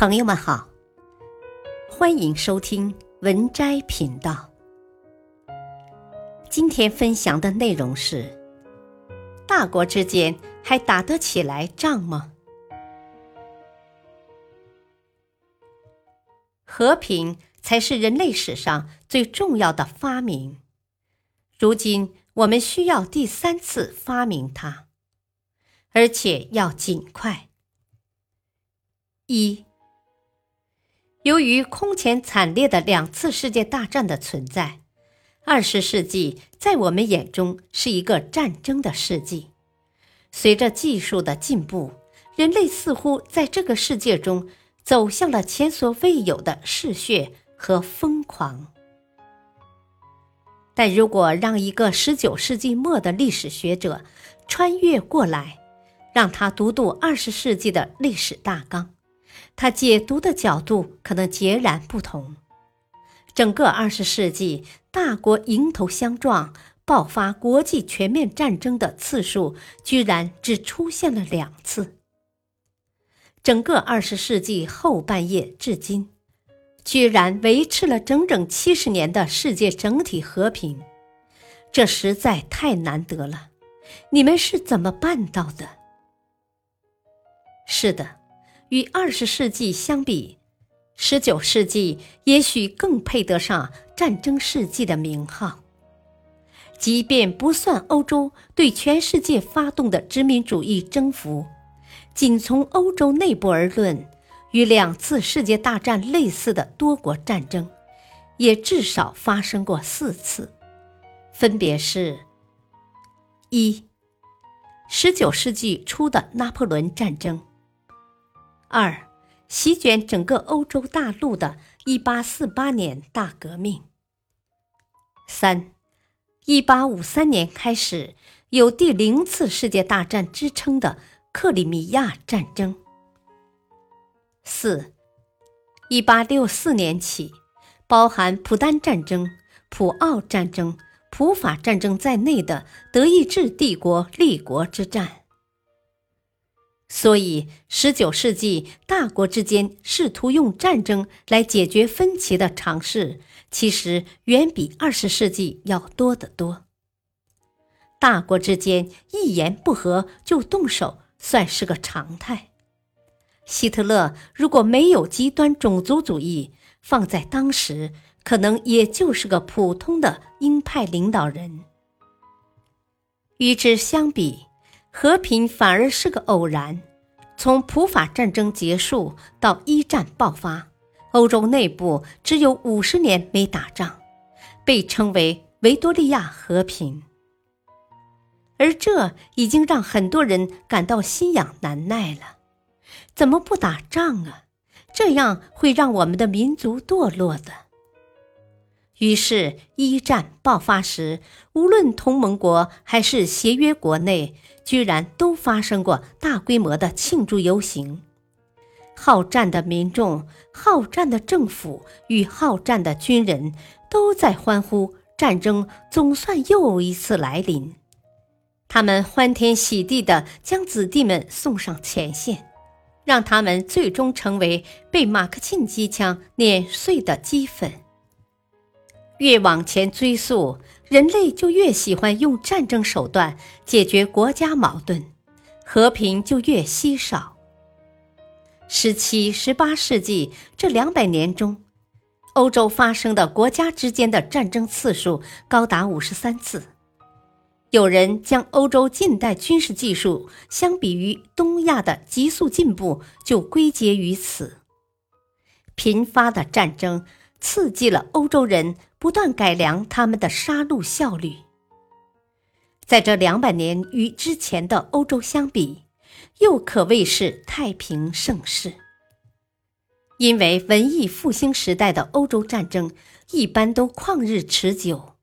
朋友们好，欢迎收听文摘频道。今天分享的内容是：大国之间还打得起来仗吗？和平才是人类史上最重要的发明。如今我们需要第三次发明它，而且要尽快。一，由于空前惨烈的两次世界大战的存在，二十世纪在我们眼中是一个战争的世纪。随着技术的进步，人类似乎在这个世界中走向了前所未有的嗜血和疯狂。但如果让一个十九世纪末的历史学者穿越过来，让他读读二十世纪的历史大纲。他解读的角度可能截然不同。整个二十世纪，大国迎头相撞、爆发国际全面战争的次数居然只出现了两次。整个二十世纪后半叶至今，居然维持了整整七十年的世界整体和平，这实在太难得了。你们是怎么办到的？是的。与二十世纪相比，十九世纪也许更配得上“战争世纪”的名号。即便不算欧洲对全世界发动的殖民主义征服，仅从欧洲内部而论，与两次世界大战类似的多国战争，也至少发生过四次，分别是：一、十九世纪初的拿破仑战争。二，席卷整个欧洲大陆的1848年大革命。三，1853年开始有第零次世界大战之称的克里米亚战争。四，1864年起，包含普丹战争、普奥战争、普法战争在内的德意志帝国立国之战。所以，十九世纪大国之间试图用战争来解决分歧的尝试，其实远比二十世纪要多得多。大国之间一言不合就动手，算是个常态。希特勒如果没有极端种族主义，放在当时，可能也就是个普通的鹰派领导人。与之相比，和平反而是个偶然。从普法战争结束到一战爆发，欧洲内部只有五十年没打仗，被称为维多利亚和平。而这已经让很多人感到心痒难耐了。怎么不打仗啊？这样会让我们的民族堕落的。于是，一战爆发时，无论同盟国还是协约国内，居然都发生过大规模的庆祝游行。好战的民众、好战的政府与好战的军人都在欢呼，战争总算又一次来临。他们欢天喜地地将子弟们送上前线，让他们最终成为被马克沁机枪碾碎的齑粉。越往前追溯，人类就越喜欢用战争手段解决国家矛盾，和平就越稀少。十七、十八世纪这两百年中，欧洲发生的国家之间的战争次数高达五十三次。有人将欧洲近代军事技术相比于东亚的急速进步，就归结于此。频发的战争。刺激了欧洲人不断改良他们的杀戮效率。在这两百年与之前的欧洲相比，又可谓是太平盛世。因为文艺复兴时代的欧洲战争一般都旷日持久，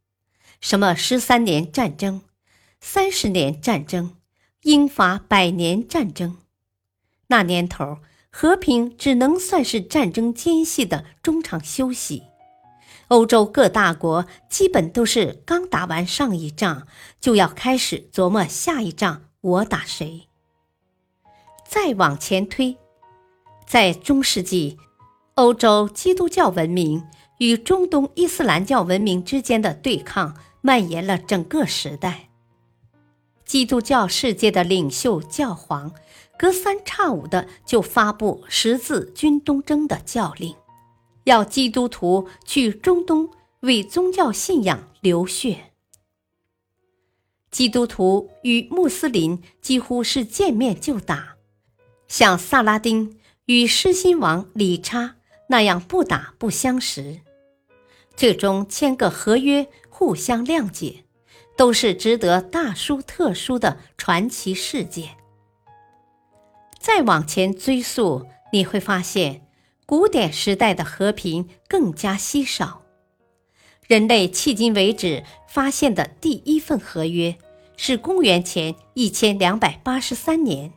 什么十三年战争、三十年战争、英法百年战争，那年头。和平只能算是战争间隙的中场休息。欧洲各大国基本都是刚打完上一仗，就要开始琢磨下一仗我打谁。再往前推，在中世纪，欧洲基督教文明与中东伊斯兰教文明之间的对抗蔓延了整个时代。基督教世界的领袖教皇，隔三差五的就发布十字军东征的教令，要基督徒去中东为宗教信仰流血。基督徒与穆斯林几乎是见面就打，像萨拉丁。与狮心王理查那样不打不相识，最终签个合约，互相谅解，都是值得大书特书的传奇事件。再往前追溯，你会发现，古典时代的和平更加稀少。人类迄今为止发现的第一份合约，是公元前一千两百八十三年，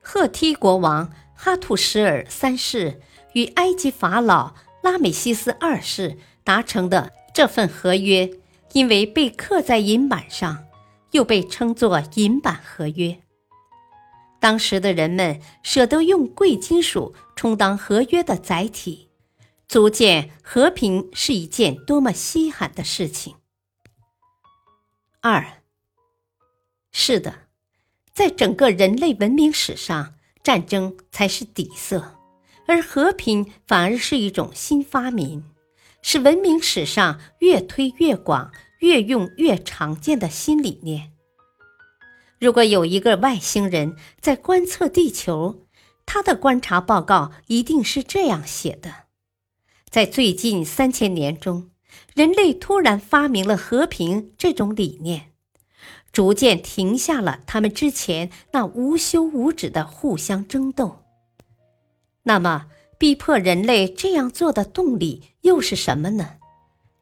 赫梯国王。哈图什尔三世与埃及法老拉美西斯二世达成的这份合约，因为被刻在银板上，又被称作“银板合约”。当时的人们舍得用贵金属充当合约的载体，足见和平是一件多么稀罕的事情。二，是的，在整个人类文明史上。战争才是底色，而和平反而是一种新发明，是文明史上越推越广、越用越常见的新理念。如果有一个外星人在观测地球，他的观察报告一定是这样写的：在最近三千年中，人类突然发明了和平这种理念。逐渐停下了他们之前那无休无止的互相争斗。那么，逼迫人类这样做的动力又是什么呢？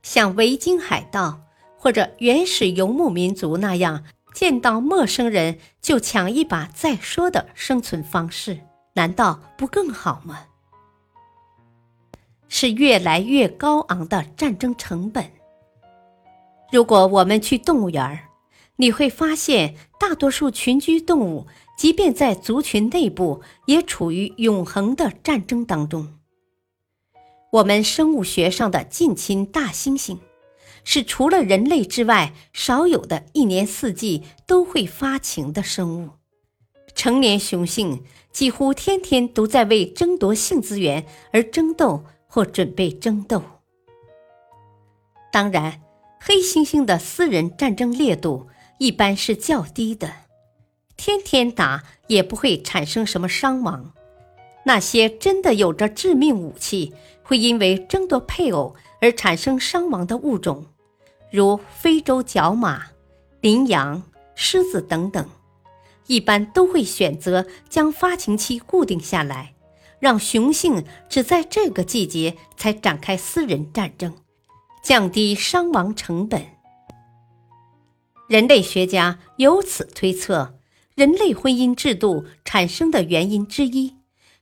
像维京海盗或者原始游牧民族那样，见到陌生人就抢一把再说的生存方式，难道不更好吗？是越来越高昂的战争成本。如果我们去动物园。你会发现，大多数群居动物，即便在族群内部，也处于永恒的战争当中。我们生物学上的近亲大猩猩，是除了人类之外少有的一年四季都会发情的生物。成年雄性几乎天天都在为争夺性资源而争斗或准备争斗。当然，黑猩猩的私人战争烈度。一般是较低的，天天打也不会产生什么伤亡。那些真的有着致命武器，会因为争夺配偶而产生伤亡的物种，如非洲角马、羚羊、狮子等等，一般都会选择将发情期固定下来，让雄性只在这个季节才展开私人战争，降低伤亡成本。人类学家由此推测，人类婚姻制度产生的原因之一，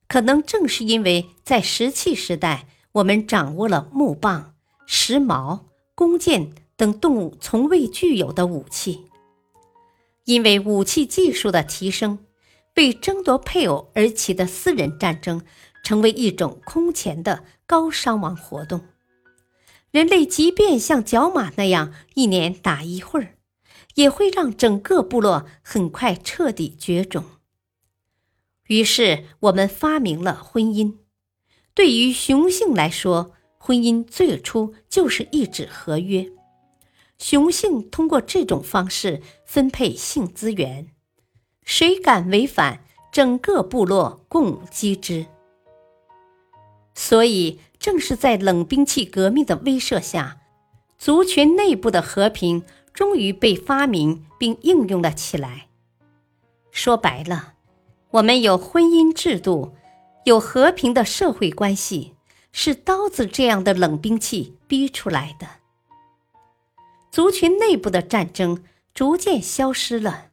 可能正是因为在石器时代，我们掌握了木棒、石矛、弓箭等动物从未具有的武器。因为武器技术的提升，为争夺配偶而起的私人战争，成为一种空前的高伤亡活动。人类即便像角马那样一年打一会儿。也会让整个部落很快彻底绝种。于是，我们发明了婚姻。对于雄性来说，婚姻最初就是一纸合约。雄性通过这种方式分配性资源，谁敢违反，整个部落共击之。所以，正是在冷兵器革命的威慑下，族群内部的和平。终于被发明并应用了起来。说白了，我们有婚姻制度，有和平的社会关系，是刀子这样的冷兵器逼出来的。族群内部的战争逐渐消失了，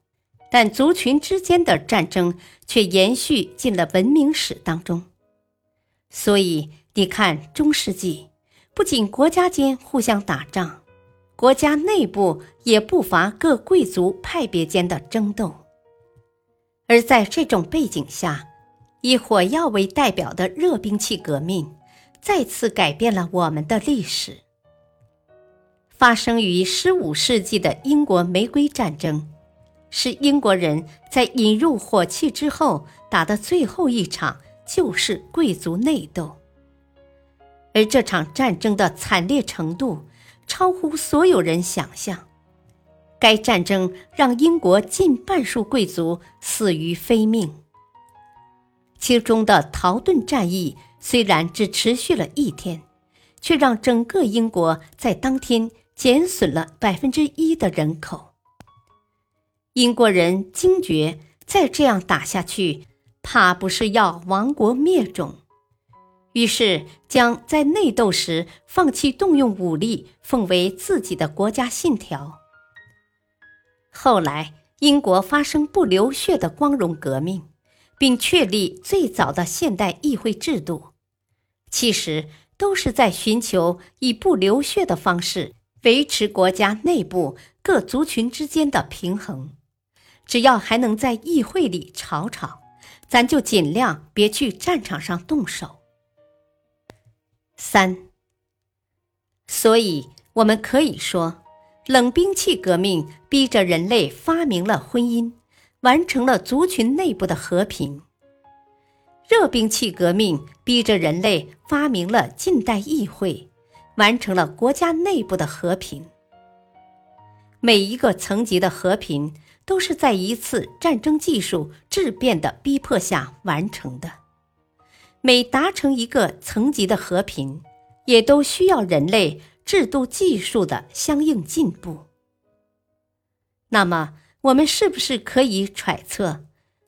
但族群之间的战争却延续进了文明史当中。所以，你看，中世纪不仅国家间互相打仗。国家内部也不乏各贵族派别间的争斗，而在这种背景下，以火药为代表的热兵器革命，再次改变了我们的历史。发生于十五世纪的英国玫瑰战争，是英国人在引入火器之后打的最后一场旧式贵族内斗。而这场战争的惨烈程度超乎所有人想象。该战争让英国近半数贵族死于非命。其中的陶顿战役虽然只持续了一天，却让整个英国在当天减损了百分之一的人口。英国人惊觉再这样打下去，怕不是要亡国灭种，于是将在内斗时放弃动用武力奉为自己的国家信条。后来，英国发生不流血的光荣革命，并确立最早的现代议会制度，其实都是在寻求以不流血的方式维持国家内部各族群之间的平衡。只要还能在议会里吵吵，咱就尽量别去战场上动手。三，所以我们可以说。冷兵器革命逼着人类发明了婚姻，完成了族群内部的和平。热兵器革命逼着人类发明了近代议会，完成了国家内部的和平。每一个层级的和平都是在一次战争技术质变的逼迫下完成的。每达成一个层级的和平，也都需要人类。制度技术的相应进步。那么，我们是不是可以揣测，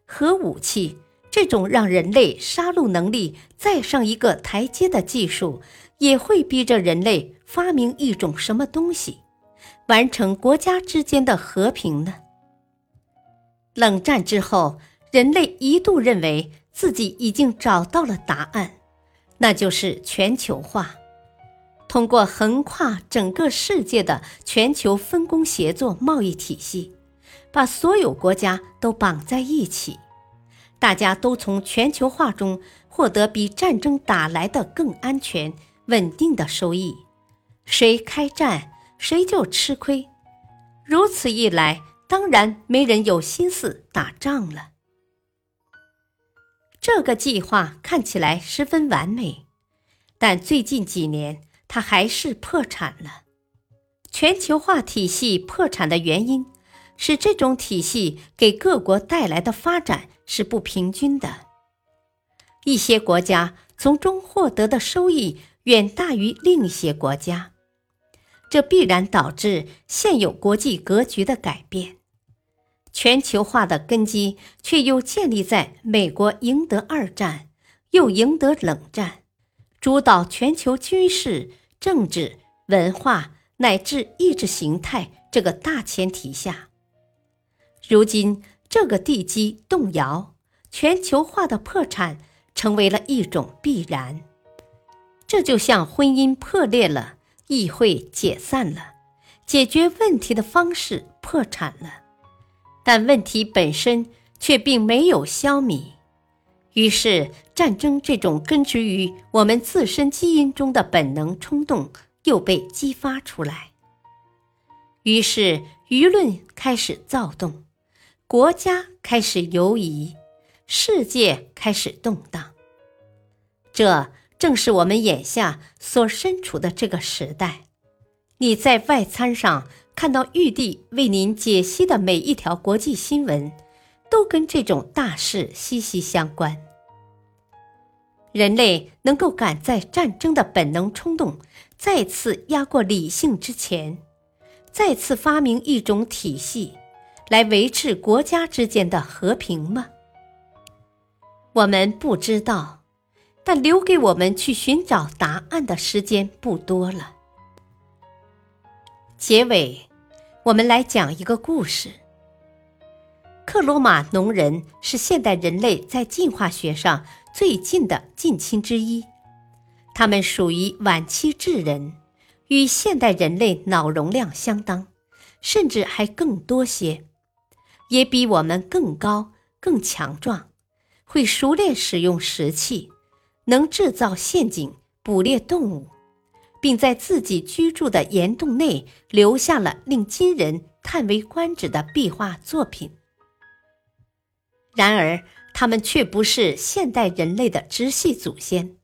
核武器这种让人类杀戮能力再上一个台阶的技术，也会逼着人类发明一种什么东西，完成国家之间的和平呢？冷战之后，人类一度认为自己已经找到了答案，那就是全球化。通过横跨整个世界的全球分工协作贸易体系，把所有国家都绑在一起，大家都从全球化中获得比战争打来的更安全、稳定的收益，谁开战谁就吃亏。如此一来，当然没人有心思打仗了。这个计划看起来十分完美，但最近几年。它还是破产了。全球化体系破产的原因是这种体系给各国带来的发展是不平均的，一些国家从中获得的收益远大于另一些国家，这必然导致现有国际格局的改变。全球化的根基却又建立在美国赢得二战，又赢得冷战，主导全球军事。政治、文化乃至意识形态这个大前提下，如今这个地基动摇，全球化的破产成为了一种必然。这就像婚姻破裂了，议会解散了，解决问题的方式破产了，但问题本身却并没有消弭。于是，战争这种根植于我们自身基因中的本能冲动又被激发出来。于是，舆论开始躁动，国家开始犹疑，世界开始动荡。这正是我们眼下所身处的这个时代。你在外参上看到玉帝为您解析的每一条国际新闻。都跟这种大事息息相关。人类能够赶在战争的本能冲动再次压过理性之前，再次发明一种体系来维持国家之间的和平吗？我们不知道，但留给我们去寻找答案的时间不多了。结尾，我们来讲一个故事。克罗马农人是现代人类在进化学上最近的近亲之一，他们属于晚期智人，与现代人类脑容量相当，甚至还更多些，也比我们更高、更强壮，会熟练使用石器，能制造陷阱捕猎动物，并在自己居住的岩洞内留下了令今人叹为观止的壁画作品。然而，他们却不是现代人类的直系祖先，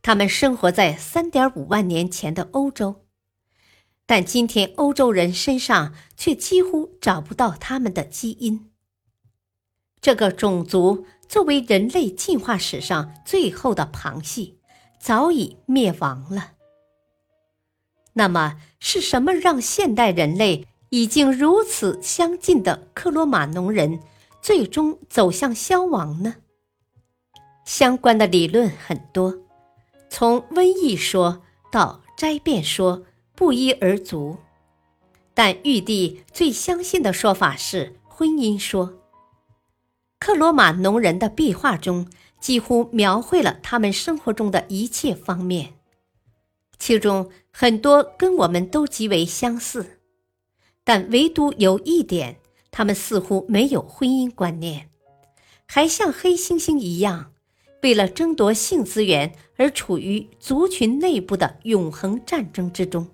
他们生活在三点五万年前的欧洲，但今天欧洲人身上却几乎找不到他们的基因。这个种族作为人类进化史上最后的旁系，早已灭亡了。那么，是什么让现代人类已经如此相近的克罗马农人？最终走向消亡呢？相关的理论很多，从瘟疫说到灾变说不一而足。但玉帝最相信的说法是婚姻说。克罗马农人的壁画中几乎描绘了他们生活中的一切方面，其中很多跟我们都极为相似，但唯独有一点。他们似乎没有婚姻观念，还像黑猩猩一样，为了争夺性资源而处于族群内部的永恒战争之中。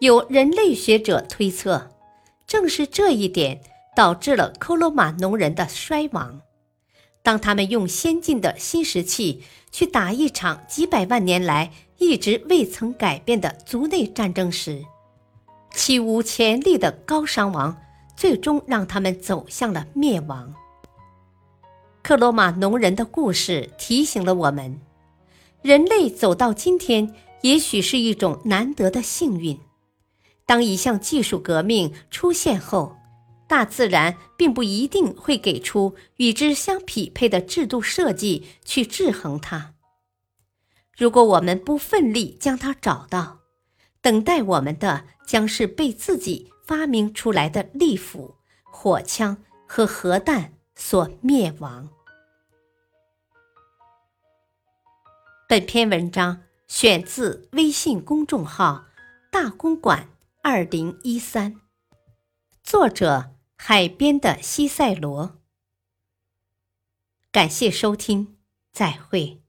有人类学者推测，正是这一点导致了科罗马农人的衰亡。当他们用先进的新石器去打一场几百万年来一直未曾改变的族内战争时，起无前例的高伤亡，最终让他们走向了灭亡。克罗马农人的故事提醒了我们：人类走到今天，也许是一种难得的幸运。当一项技术革命出现后，大自然并不一定会给出与之相匹配的制度设计去制衡它。如果我们不奋力将它找到，等待我们的将是被自己发明出来的利斧、火枪和核弹所灭亡。本篇文章选自微信公众号“大公馆二零一三”，作者海边的西塞罗。感谢收听，再会。